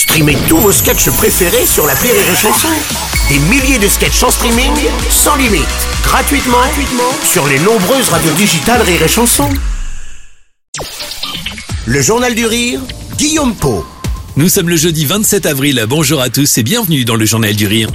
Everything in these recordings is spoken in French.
Streamez tous vos sketchs préférés sur la Rire et Chanson. Des milliers de sketchs en streaming, sans limite, gratuitement, gratuitement sur les nombreuses radios digitales Rire et Chanson. Le Journal du Rire, Guillaume Po. Nous sommes le jeudi 27 avril. Bonjour à tous et bienvenue dans le Journal du Rire.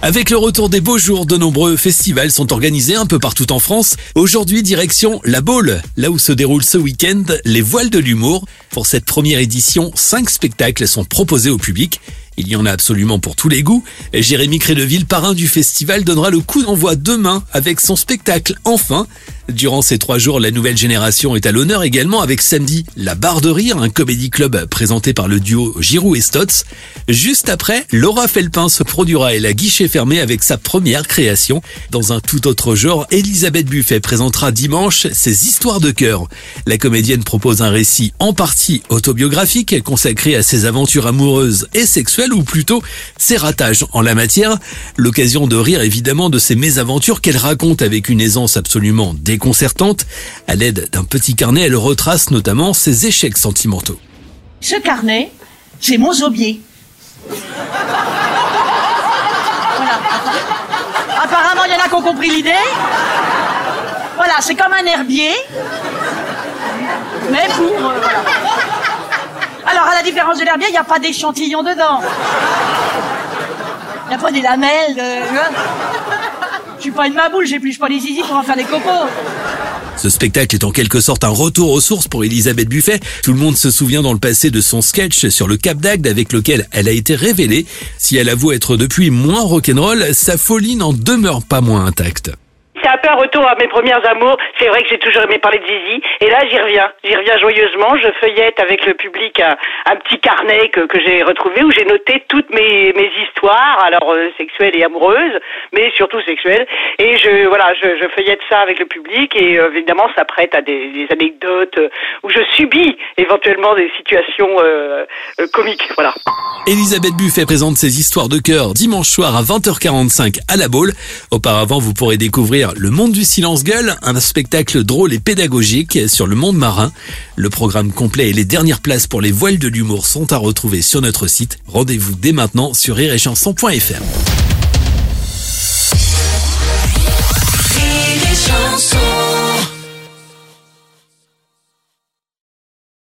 Avec le retour des beaux jours, de nombreux festivals sont organisés un peu partout en France. Aujourd'hui, direction La Baule, là où se déroule ce week-end les voiles de l'humour. Pour cette première édition, cinq spectacles sont proposés au public. Il y en a absolument pour tous les goûts. Jérémy Crédeville, parrain du festival, donnera le coup d'envoi demain avec son spectacle Enfin. Durant ces trois jours, la nouvelle génération est à l'honneur également avec samedi La Barre de Rire, un comédie club présenté par le duo Giroud et Stotz. Juste après, Laura Felpin se produira et la guichet fermé avec sa première création. Dans un tout autre genre, Elisabeth Buffet présentera dimanche ses histoires de cœur. La comédienne propose un récit en partie autobiographique consacré à ses aventures amoureuses et sexuelles ou plutôt ses ratages en la matière. L'occasion de rire évidemment de ses mésaventures qu'elle raconte avec une aisance absolument déconcertante. À l'aide d'un petit carnet, elle retrace notamment ses échecs sentimentaux. Ce carnet, c'est mon zobier. Apparemment, il y en a qui ont compris l'idée. Voilà, c'est comme un herbier. Mais pour. euh. Différence de l'herbier, il n'y a pas d'échantillon dedans. Il n'y a pas des lamelles. De... vois. Je suis pas une maboule, j'épluche pas les zizi pour en faire des cocos. Ce spectacle est en quelque sorte un retour aux sources pour Elisabeth Buffet. Tout le monde se souvient dans le passé de son sketch sur le Cap d'Agde avec lequel elle a été révélée. Si elle avoue être depuis moins rock'n'roll, sa folie n'en demeure pas moins intacte. C'est un peu un retour à mes premières amours. C'est vrai que j'ai toujours aimé parler de Zizi. Et là, j'y reviens. J'y reviens joyeusement. Je feuillette avec le public un, petit carnet que, que j'ai retrouvé où j'ai noté toutes mes, mes alors euh, sexuelles et amoureuses, mais surtout sexuelles. Et je, voilà, je, je feuillette ça avec le public et euh, évidemment, ça prête à des, des anecdotes euh, où je subis éventuellement des situations euh, euh, comiques. Voilà. Elisabeth Buffet présente ses histoires de cœur dimanche soir à 20h45 à la Baule. Auparavant, vous pourrez découvrir Le Monde du Silence Gueule, un spectacle drôle et pédagogique sur le monde marin. Le programme complet et les dernières places pour les voiles de l'humour sont à retrouver sur notre site. Rendez-vous dès maintenant sur. Rire et chanson